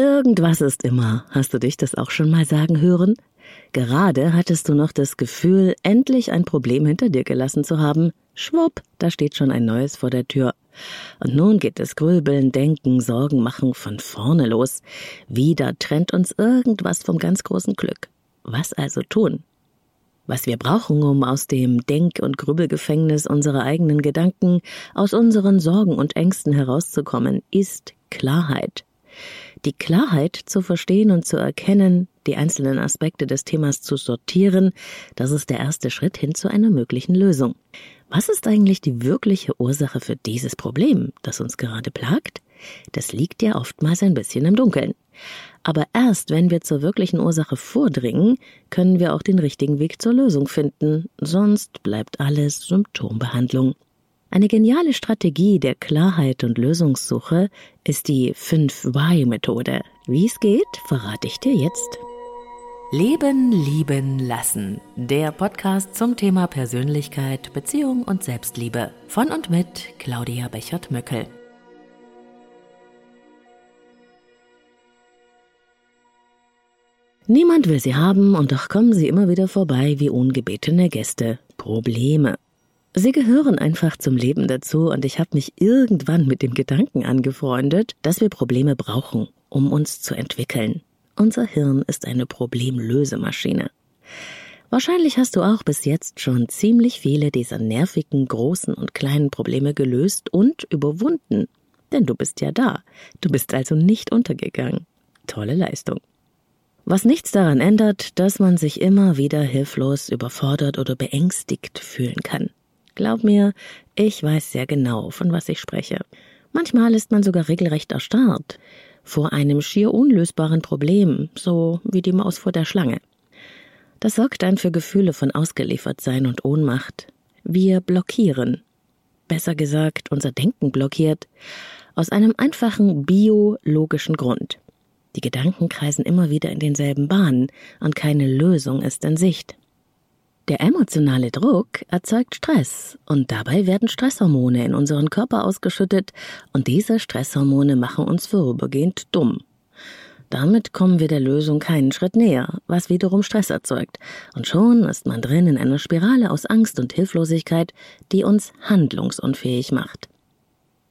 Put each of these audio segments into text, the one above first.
Irgendwas ist immer. Hast du dich das auch schon mal sagen hören? Gerade hattest du noch das Gefühl, endlich ein Problem hinter dir gelassen zu haben. Schwupp, da steht schon ein neues vor der Tür. Und nun geht das Grübeln, Denken, Sorgen machen von vorne los. Wieder trennt uns irgendwas vom ganz großen Glück. Was also tun? Was wir brauchen, um aus dem Denk- und Grübelgefängnis unserer eigenen Gedanken, aus unseren Sorgen und Ängsten herauszukommen, ist Klarheit. Die Klarheit zu verstehen und zu erkennen, die einzelnen Aspekte des Themas zu sortieren, das ist der erste Schritt hin zu einer möglichen Lösung. Was ist eigentlich die wirkliche Ursache für dieses Problem, das uns gerade plagt? Das liegt ja oftmals ein bisschen im Dunkeln. Aber erst wenn wir zur wirklichen Ursache vordringen, können wir auch den richtigen Weg zur Lösung finden, sonst bleibt alles Symptombehandlung. Eine geniale Strategie der Klarheit und Lösungssuche ist die 5-Y-Methode. Wie es geht, verrate ich dir jetzt. Leben, lieben, lassen. Der Podcast zum Thema Persönlichkeit, Beziehung und Selbstliebe. Von und mit Claudia Bechert-Möckel. Niemand will sie haben und doch kommen sie immer wieder vorbei wie ungebetene Gäste. Probleme. Sie gehören einfach zum Leben dazu und ich habe mich irgendwann mit dem Gedanken angefreundet, dass wir Probleme brauchen, um uns zu entwickeln. Unser Hirn ist eine Problemlösemaschine. Wahrscheinlich hast du auch bis jetzt schon ziemlich viele dieser nervigen, großen und kleinen Probleme gelöst und überwunden. Denn du bist ja da. Du bist also nicht untergegangen. Tolle Leistung. Was nichts daran ändert, dass man sich immer wieder hilflos, überfordert oder beängstigt fühlen kann. Glaub mir, ich weiß sehr genau, von was ich spreche. Manchmal ist man sogar regelrecht erstarrt vor einem schier unlösbaren Problem, so wie die Maus vor der Schlange. Das sorgt dann für Gefühle von Ausgeliefertsein und Ohnmacht. Wir blockieren. Besser gesagt, unser Denken blockiert. Aus einem einfachen biologischen Grund. Die Gedanken kreisen immer wieder in denselben Bahnen und keine Lösung ist in Sicht. Der emotionale Druck erzeugt Stress und dabei werden Stresshormone in unseren Körper ausgeschüttet und diese Stresshormone machen uns vorübergehend dumm. Damit kommen wir der Lösung keinen Schritt näher, was wiederum Stress erzeugt. Und schon ist man drin in einer Spirale aus Angst und Hilflosigkeit, die uns handlungsunfähig macht.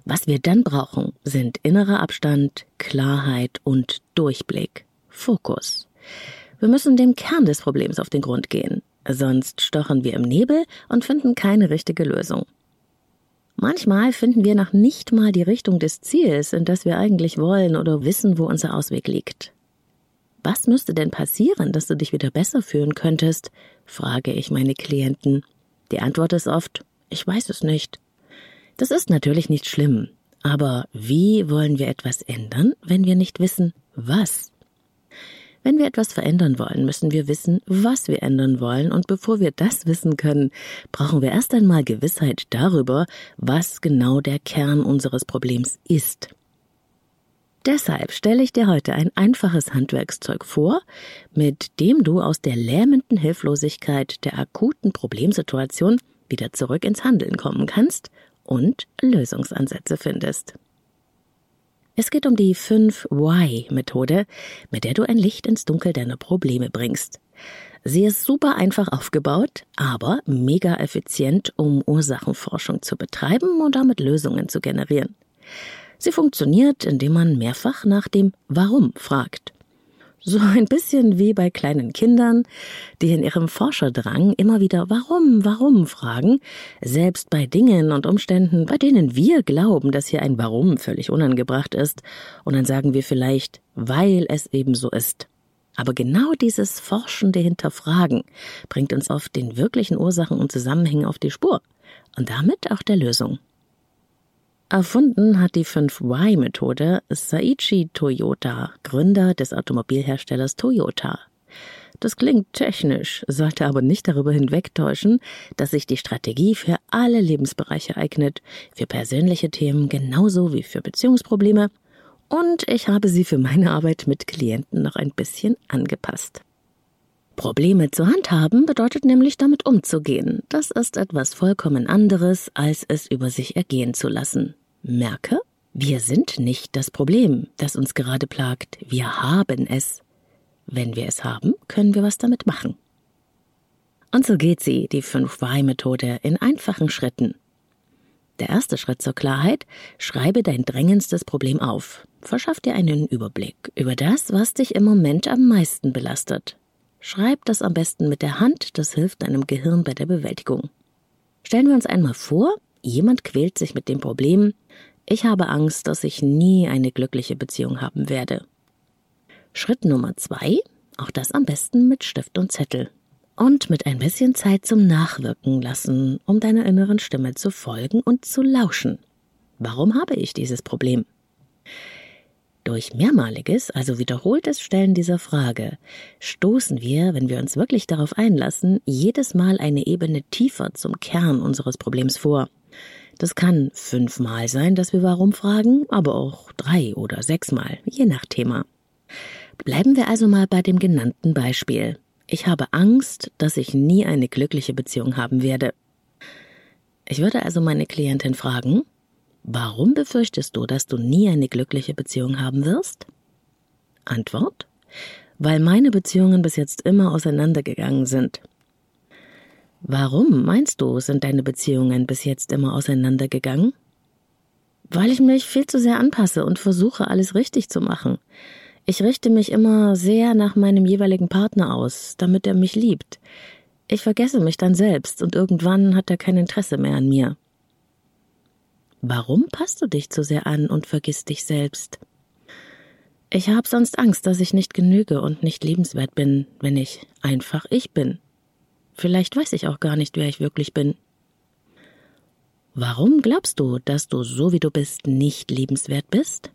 Was wir dann brauchen, sind innerer Abstand, Klarheit und Durchblick, Fokus. Wir müssen dem Kern des Problems auf den Grund gehen, sonst stochen wir im Nebel und finden keine richtige Lösung. Manchmal finden wir noch nicht mal die Richtung des Ziels, in das wir eigentlich wollen oder wissen, wo unser Ausweg liegt. Was müsste denn passieren, dass du dich wieder besser fühlen könntest? frage ich meine Klienten. Die Antwort ist oft, ich weiß es nicht. Das ist natürlich nicht schlimm, aber wie wollen wir etwas ändern, wenn wir nicht wissen, was? Wenn wir etwas verändern wollen, müssen wir wissen, was wir ändern wollen, und bevor wir das wissen können, brauchen wir erst einmal Gewissheit darüber, was genau der Kern unseres Problems ist. Deshalb stelle ich dir heute ein einfaches Handwerkszeug vor, mit dem du aus der lähmenden Hilflosigkeit der akuten Problemsituation wieder zurück ins Handeln kommen kannst und Lösungsansätze findest. Es geht um die 5-Y-Methode, mit der du ein Licht ins Dunkel deiner Probleme bringst. Sie ist super einfach aufgebaut, aber mega effizient, um Ursachenforschung zu betreiben und damit Lösungen zu generieren. Sie funktioniert, indem man mehrfach nach dem Warum fragt. So ein bisschen wie bei kleinen Kindern, die in ihrem Forscherdrang immer wieder Warum, warum fragen, selbst bei Dingen und Umständen, bei denen wir glauben, dass hier ein Warum völlig unangebracht ist, und dann sagen wir vielleicht, weil es eben so ist. Aber genau dieses forschende Hinterfragen bringt uns oft den wirklichen Ursachen und Zusammenhängen auf die Spur und damit auch der Lösung. Erfunden hat die 5Y-Methode Saichi Toyota, Gründer des Automobilherstellers Toyota. Das klingt technisch, sollte aber nicht darüber hinwegtäuschen, dass sich die Strategie für alle Lebensbereiche eignet, für persönliche Themen genauso wie für Beziehungsprobleme, und ich habe sie für meine Arbeit mit Klienten noch ein bisschen angepasst. Probleme zu handhaben bedeutet nämlich damit umzugehen. Das ist etwas vollkommen anderes, als es über sich ergehen zu lassen. Merke, Wir sind nicht das Problem, das uns gerade plagt, wir haben es. Wenn wir es haben, können wir was damit machen. Und so geht sie, die 5-Y-Methode, in einfachen Schritten. Der erste Schritt zur Klarheit, schreibe dein drängendstes Problem auf. Verschaff dir einen Überblick über das, was dich im Moment am meisten belastet. Schreib das am besten mit der Hand, das hilft deinem Gehirn bei der Bewältigung. Stellen wir uns einmal vor, jemand quält sich mit dem Problem, ich habe Angst, dass ich nie eine glückliche Beziehung haben werde. Schritt Nummer zwei, auch das am besten mit Stift und Zettel. Und mit ein bisschen Zeit zum Nachwirken lassen, um deiner inneren Stimme zu folgen und zu lauschen. Warum habe ich dieses Problem? Durch mehrmaliges, also wiederholtes Stellen dieser Frage stoßen wir, wenn wir uns wirklich darauf einlassen, jedes Mal eine Ebene tiefer zum Kern unseres Problems vor. Das kann fünfmal sein, dass wir warum fragen, aber auch drei oder sechsmal, je nach Thema. Bleiben wir also mal bei dem genannten Beispiel. Ich habe Angst, dass ich nie eine glückliche Beziehung haben werde. Ich würde also meine Klientin fragen, Warum befürchtest du, dass du nie eine glückliche Beziehung haben wirst? Antwort Weil meine Beziehungen bis jetzt immer auseinandergegangen sind. Warum meinst du, sind deine Beziehungen bis jetzt immer auseinandergegangen? Weil ich mich viel zu sehr anpasse und versuche, alles richtig zu machen. Ich richte mich immer sehr nach meinem jeweiligen Partner aus, damit er mich liebt. Ich vergesse mich dann selbst und irgendwann hat er kein Interesse mehr an mir. Warum passt du dich zu sehr an und vergisst dich selbst? Ich habe sonst Angst, dass ich nicht genüge und nicht liebenswert bin, wenn ich einfach ich bin. Vielleicht weiß ich auch gar nicht, wer ich wirklich bin. Warum glaubst du, dass du so wie du bist nicht liebenswert bist?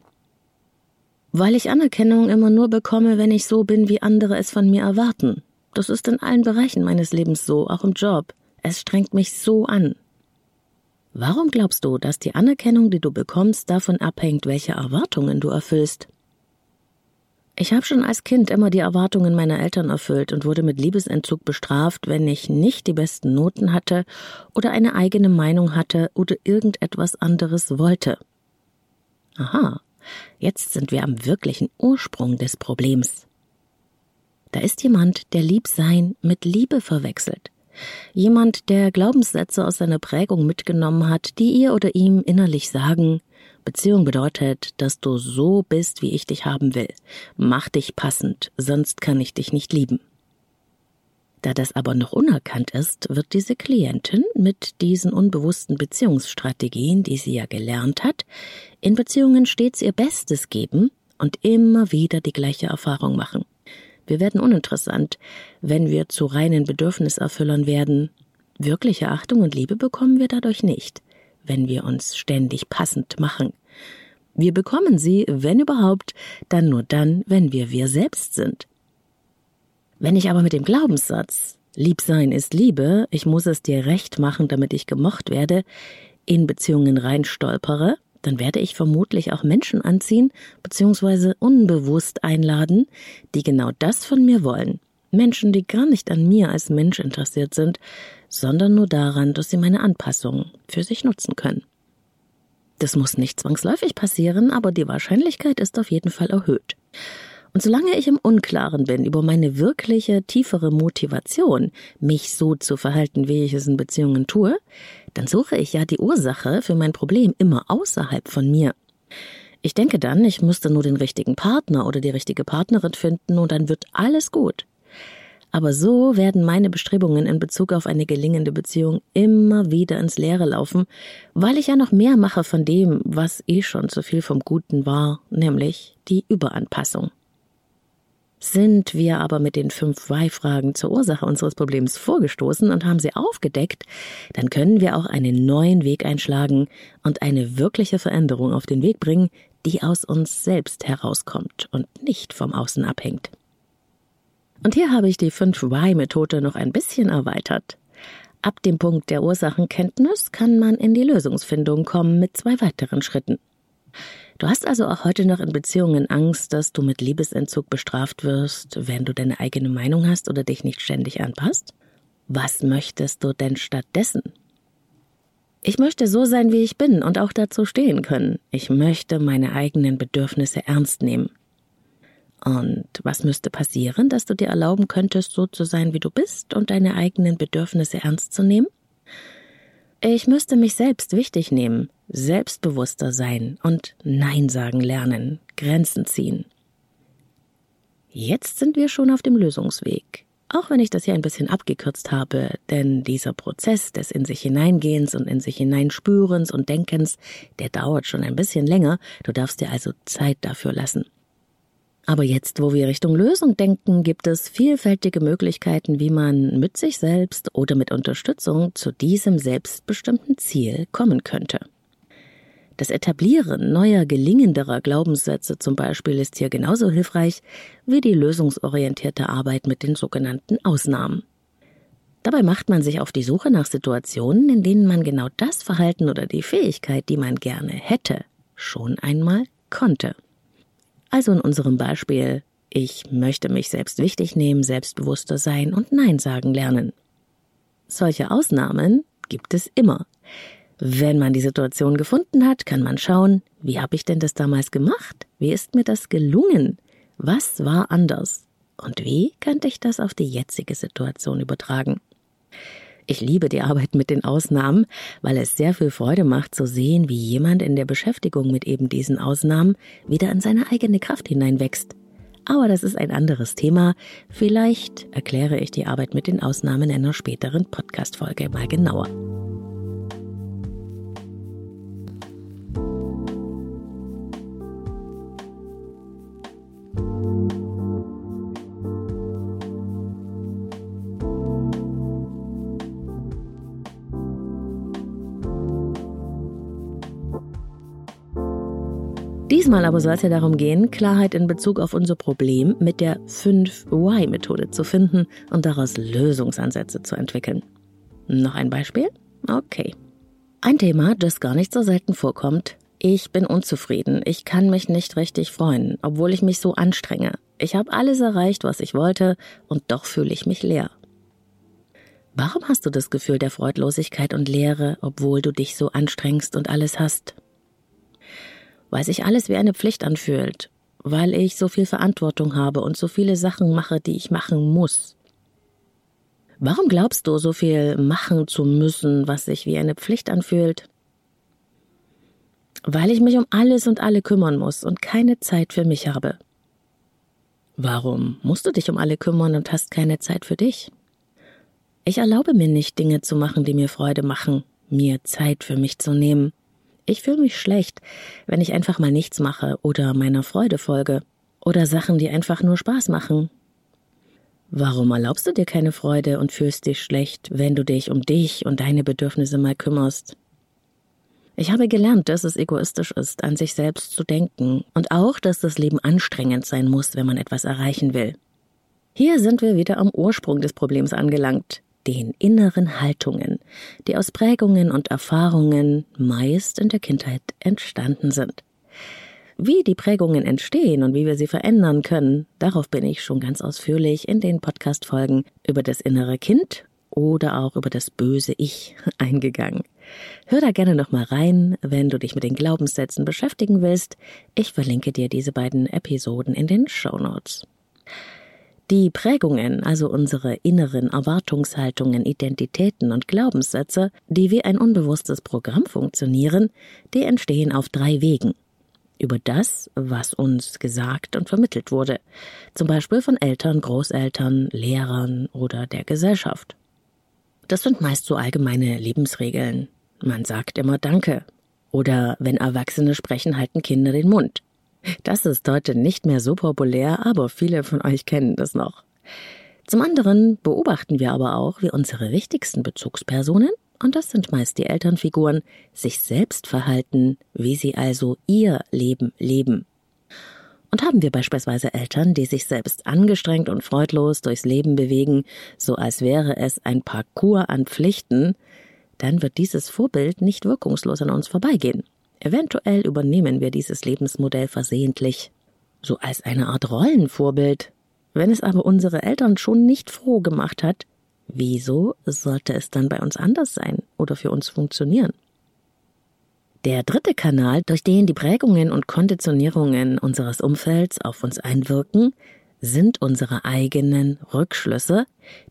Weil ich Anerkennung immer nur bekomme, wenn ich so bin, wie andere es von mir erwarten. Das ist in allen Bereichen meines Lebens so, auch im Job. Es strengt mich so an. Warum glaubst du, dass die Anerkennung, die du bekommst, davon abhängt, welche Erwartungen du erfüllst? Ich habe schon als Kind immer die Erwartungen meiner Eltern erfüllt und wurde mit Liebesentzug bestraft, wenn ich nicht die besten Noten hatte oder eine eigene Meinung hatte oder irgendetwas anderes wollte. Aha, jetzt sind wir am wirklichen Ursprung des Problems. Da ist jemand, der Liebsein mit Liebe verwechselt. Jemand, der Glaubenssätze aus seiner Prägung mitgenommen hat, die ihr oder ihm innerlich sagen, Beziehung bedeutet, dass du so bist, wie ich dich haben will. Mach dich passend, sonst kann ich dich nicht lieben. Da das aber noch unerkannt ist, wird diese Klientin mit diesen unbewussten Beziehungsstrategien, die sie ja gelernt hat, in Beziehungen stets ihr Bestes geben und immer wieder die gleiche Erfahrung machen. Wir werden uninteressant, wenn wir zu reinen Bedürfniserfüllern werden. Wirkliche Achtung und Liebe bekommen wir dadurch nicht, wenn wir uns ständig passend machen. Wir bekommen sie, wenn überhaupt, dann nur dann, wenn wir wir selbst sind. Wenn ich aber mit dem Glaubenssatz Lieb sein ist Liebe, ich muss es dir recht machen, damit ich gemocht werde, in Beziehungen reinstolpere, dann werde ich vermutlich auch Menschen anziehen bzw. unbewusst einladen, die genau das von mir wollen. Menschen, die gar nicht an mir als Mensch interessiert sind, sondern nur daran, dass sie meine Anpassungen für sich nutzen können. Das muss nicht zwangsläufig passieren, aber die Wahrscheinlichkeit ist auf jeden Fall erhöht. Und solange ich im Unklaren bin über meine wirkliche, tiefere Motivation, mich so zu verhalten, wie ich es in Beziehungen tue, dann suche ich ja die Ursache für mein Problem immer außerhalb von mir. Ich denke dann, ich müsste nur den richtigen Partner oder die richtige Partnerin finden und dann wird alles gut. Aber so werden meine Bestrebungen in Bezug auf eine gelingende Beziehung immer wieder ins Leere laufen, weil ich ja noch mehr mache von dem, was eh schon zu viel vom Guten war, nämlich die Überanpassung. Sind wir aber mit den fünf Why-Fragen zur Ursache unseres Problems vorgestoßen und haben sie aufgedeckt, dann können wir auch einen neuen Weg einschlagen und eine wirkliche Veränderung auf den Weg bringen, die aus uns selbst herauskommt und nicht vom Außen abhängt. Und hier habe ich die 5-Why-Methode noch ein bisschen erweitert. Ab dem Punkt der Ursachenkenntnis kann man in die Lösungsfindung kommen mit zwei weiteren Schritten. Du hast also auch heute noch in Beziehungen Angst, dass du mit Liebesentzug bestraft wirst, wenn du deine eigene Meinung hast oder dich nicht ständig anpasst? Was möchtest du denn stattdessen? Ich möchte so sein, wie ich bin und auch dazu stehen können. Ich möchte meine eigenen Bedürfnisse ernst nehmen. Und was müsste passieren, dass du dir erlauben könntest, so zu sein, wie du bist und deine eigenen Bedürfnisse ernst zu nehmen? Ich müsste mich selbst wichtig nehmen, selbstbewusster sein und Nein sagen lernen, Grenzen ziehen. Jetzt sind wir schon auf dem Lösungsweg. Auch wenn ich das hier ein bisschen abgekürzt habe, denn dieser Prozess des in sich hineingehens und in sich hineinspürens und Denkens, der dauert schon ein bisschen länger, du darfst dir also Zeit dafür lassen. Aber jetzt, wo wir Richtung Lösung denken, gibt es vielfältige Möglichkeiten, wie man mit sich selbst oder mit Unterstützung zu diesem selbstbestimmten Ziel kommen könnte. Das Etablieren neuer, gelingenderer Glaubenssätze zum Beispiel ist hier genauso hilfreich wie die lösungsorientierte Arbeit mit den sogenannten Ausnahmen. Dabei macht man sich auf die Suche nach Situationen, in denen man genau das Verhalten oder die Fähigkeit, die man gerne hätte, schon einmal konnte. Also in unserem Beispiel, ich möchte mich selbst wichtig nehmen, selbstbewusster sein und Nein sagen lernen. Solche Ausnahmen gibt es immer. Wenn man die Situation gefunden hat, kann man schauen, wie habe ich denn das damals gemacht? Wie ist mir das gelungen? Was war anders? Und wie könnte ich das auf die jetzige Situation übertragen? Ich liebe die Arbeit mit den Ausnahmen, weil es sehr viel Freude macht zu sehen, wie jemand in der Beschäftigung mit eben diesen Ausnahmen wieder in seine eigene Kraft hineinwächst. Aber das ist ein anderes Thema. Vielleicht erkläre ich die Arbeit mit den Ausnahmen in einer späteren Podcast-Folge mal genauer. Diesmal aber soll es ja darum gehen, Klarheit in Bezug auf unser Problem mit der 5-Y-Methode zu finden und daraus Lösungsansätze zu entwickeln. Noch ein Beispiel? Okay. Ein Thema, das gar nicht so selten vorkommt. Ich bin unzufrieden. Ich kann mich nicht richtig freuen, obwohl ich mich so anstrenge. Ich habe alles erreicht, was ich wollte, und doch fühle ich mich leer. Warum hast du das Gefühl der Freudlosigkeit und Leere, obwohl du dich so anstrengst und alles hast? Weil sich alles wie eine Pflicht anfühlt, weil ich so viel Verantwortung habe und so viele Sachen mache, die ich machen muss. Warum glaubst du, so viel machen zu müssen, was sich wie eine Pflicht anfühlt? Weil ich mich um alles und alle kümmern muss und keine Zeit für mich habe. Warum musst du dich um alle kümmern und hast keine Zeit für dich? Ich erlaube mir nicht, Dinge zu machen, die mir Freude machen, mir Zeit für mich zu nehmen. Ich fühle mich schlecht, wenn ich einfach mal nichts mache oder meiner Freude folge oder Sachen, die einfach nur Spaß machen. Warum erlaubst du dir keine Freude und fühlst dich schlecht, wenn du dich um dich und deine Bedürfnisse mal kümmerst? Ich habe gelernt, dass es egoistisch ist, an sich selbst zu denken und auch, dass das Leben anstrengend sein muss, wenn man etwas erreichen will. Hier sind wir wieder am Ursprung des Problems angelangt den inneren Haltungen, die aus Prägungen und Erfahrungen meist in der Kindheit entstanden sind. Wie die Prägungen entstehen und wie wir sie verändern können, darauf bin ich schon ganz ausführlich in den Podcast-Folgen über das innere Kind oder auch über das böse Ich eingegangen. Hör da gerne noch mal rein, wenn du dich mit den Glaubenssätzen beschäftigen willst. Ich verlinke dir diese beiden Episoden in den Show Notes. Die Prägungen, also unsere inneren Erwartungshaltungen, Identitäten und Glaubenssätze, die wie ein unbewusstes Programm funktionieren, die entstehen auf drei Wegen. Über das, was uns gesagt und vermittelt wurde, zum Beispiel von Eltern, Großeltern, Lehrern oder der Gesellschaft. Das sind meist so allgemeine Lebensregeln. Man sagt immer Danke. Oder wenn Erwachsene sprechen, halten Kinder den Mund. Das ist heute nicht mehr so populär, aber viele von euch kennen das noch. Zum anderen beobachten wir aber auch, wie unsere wichtigsten Bezugspersonen, und das sind meist die Elternfiguren, sich selbst verhalten, wie sie also ihr Leben leben. Und haben wir beispielsweise Eltern, die sich selbst angestrengt und freudlos durchs Leben bewegen, so als wäre es ein Parcours an Pflichten, dann wird dieses Vorbild nicht wirkungslos an uns vorbeigehen. Eventuell übernehmen wir dieses Lebensmodell versehentlich, so als eine Art Rollenvorbild. Wenn es aber unsere Eltern schon nicht froh gemacht hat, wieso sollte es dann bei uns anders sein oder für uns funktionieren? Der dritte Kanal, durch den die Prägungen und Konditionierungen unseres Umfelds auf uns einwirken, sind unsere eigenen Rückschlüsse,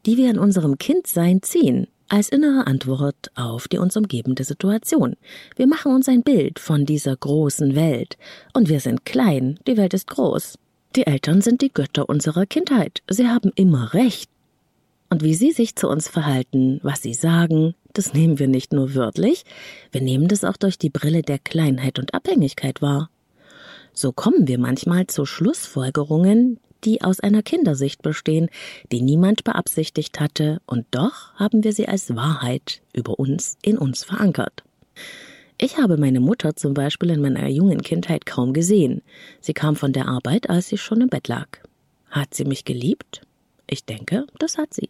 die wir in unserem Kindsein ziehen, als innere Antwort auf die uns umgebende Situation. Wir machen uns ein Bild von dieser großen Welt, und wir sind klein, die Welt ist groß. Die Eltern sind die Götter unserer Kindheit, sie haben immer recht. Und wie sie sich zu uns verhalten, was sie sagen, das nehmen wir nicht nur wörtlich, wir nehmen das auch durch die Brille der Kleinheit und Abhängigkeit wahr. So kommen wir manchmal zu Schlussfolgerungen, die aus einer Kindersicht bestehen, die niemand beabsichtigt hatte, und doch haben wir sie als Wahrheit über uns in uns verankert. Ich habe meine Mutter zum Beispiel in meiner jungen Kindheit kaum gesehen. Sie kam von der Arbeit, als sie schon im Bett lag. Hat sie mich geliebt? Ich denke, das hat sie.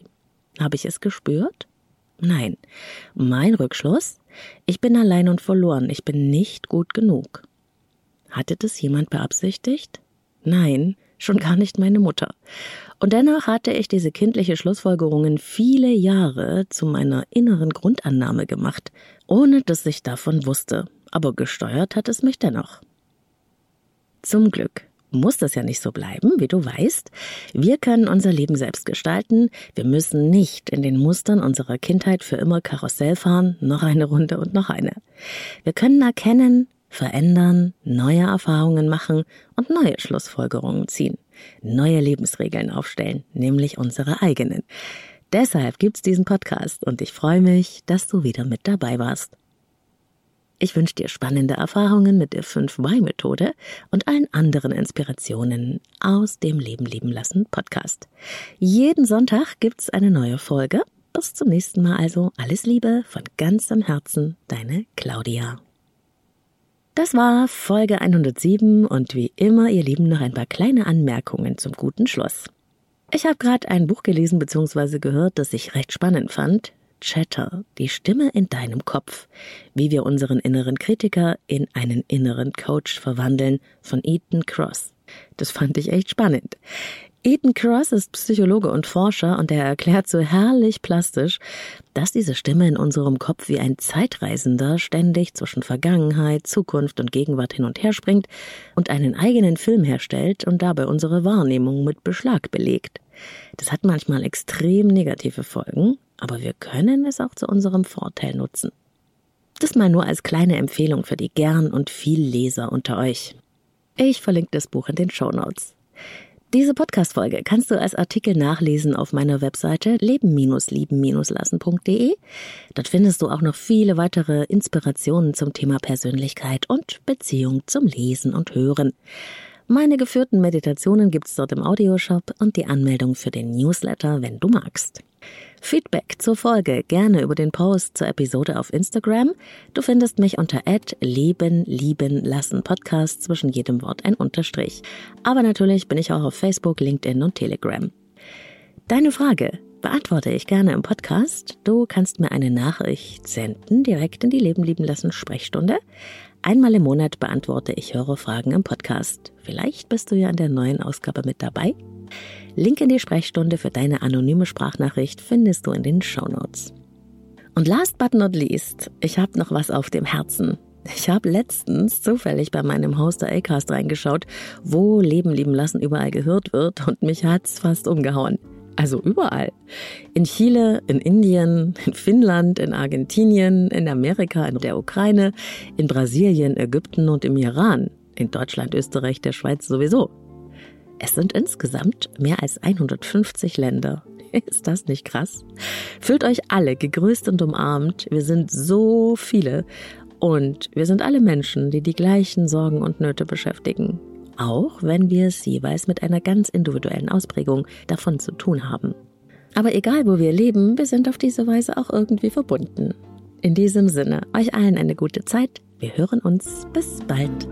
Habe ich es gespürt? Nein. Mein Rückschluss? Ich bin allein und verloren. Ich bin nicht gut genug. Hatte das jemand beabsichtigt? Nein schon gar nicht meine Mutter. Und dennoch hatte ich diese kindliche Schlussfolgerungen viele Jahre zu meiner inneren Grundannahme gemacht, ohne dass ich davon wusste, aber gesteuert hat es mich dennoch. Zum Glück muss das ja nicht so bleiben, wie du weißt. Wir können unser Leben selbst gestalten. Wir müssen nicht in den Mustern unserer Kindheit für immer Karussell fahren, noch eine Runde und noch eine. Wir können erkennen, verändern, neue Erfahrungen machen und neue Schlussfolgerungen ziehen, neue Lebensregeln aufstellen, nämlich unsere eigenen. Deshalb gibt's diesen Podcast und ich freue mich, dass du wieder mit dabei warst. Ich wünsche dir spannende Erfahrungen mit der 5Y-Methode und allen anderen Inspirationen aus dem Leben lieben lassen Podcast. Jeden Sonntag gibt's eine neue Folge. Bis zum nächsten Mal also alles Liebe von ganzem Herzen, deine Claudia. Das war Folge 107 und wie immer, ihr Lieben, noch ein paar kleine Anmerkungen zum guten Schluss. Ich habe gerade ein Buch gelesen bzw. gehört, das ich recht spannend fand. Chatter, die Stimme in deinem Kopf, wie wir unseren inneren Kritiker in einen inneren Coach verwandeln, von Ethan Cross. Das fand ich echt spannend. Ethan Cross ist Psychologe und Forscher und er erklärt so herrlich plastisch, dass diese Stimme in unserem Kopf wie ein Zeitreisender ständig zwischen Vergangenheit, Zukunft und Gegenwart hin und her springt und einen eigenen Film herstellt und dabei unsere Wahrnehmung mit Beschlag belegt. Das hat manchmal extrem negative Folgen, aber wir können es auch zu unserem Vorteil nutzen. Das mal nur als kleine Empfehlung für die gern und viel Leser unter euch. Ich verlinke das Buch in den Show Notes. Diese Podcast-Folge kannst du als Artikel nachlesen auf meiner Webseite leben-lieben-lassen.de. Dort findest du auch noch viele weitere Inspirationen zum Thema Persönlichkeit und Beziehung zum Lesen und Hören. Meine geführten Meditationen gibt's dort im Audioshop und die Anmeldung für den Newsletter, wenn du magst. Feedback zur Folge gerne über den Post zur Episode auf Instagram. Du findest mich unter Leben, Lieben, Lassen Podcast zwischen jedem Wort ein Unterstrich. Aber natürlich bin ich auch auf Facebook, LinkedIn und Telegram. Deine Frage beantworte ich gerne im Podcast. Du kannst mir eine Nachricht senden, direkt in die Leben, Lieben, Lassen Sprechstunde. Einmal im Monat beantworte ich Hörerfragen im Podcast. Vielleicht bist du ja in der neuen Ausgabe mit dabei. Link in die Sprechstunde für deine anonyme Sprachnachricht findest du in den Show Notes. Und last but not least, ich habe noch was auf dem Herzen. Ich habe letztens zufällig bei meinem Hoster Acast reingeschaut, wo Leben lieben lassen überall gehört wird und mich hat's fast umgehauen. Also überall. In Chile, in Indien, in Finnland, in Argentinien, in Amerika, in der Ukraine, in Brasilien, Ägypten und im Iran. In Deutschland, Österreich, der Schweiz sowieso. Es sind insgesamt mehr als 150 Länder. Ist das nicht krass? Fühlt euch alle gegrüßt und umarmt. Wir sind so viele. Und wir sind alle Menschen, die die gleichen Sorgen und Nöte beschäftigen. Auch wenn wir es jeweils mit einer ganz individuellen Ausprägung davon zu tun haben. Aber egal, wo wir leben, wir sind auf diese Weise auch irgendwie verbunden. In diesem Sinne, euch allen eine gute Zeit. Wir hören uns. Bis bald.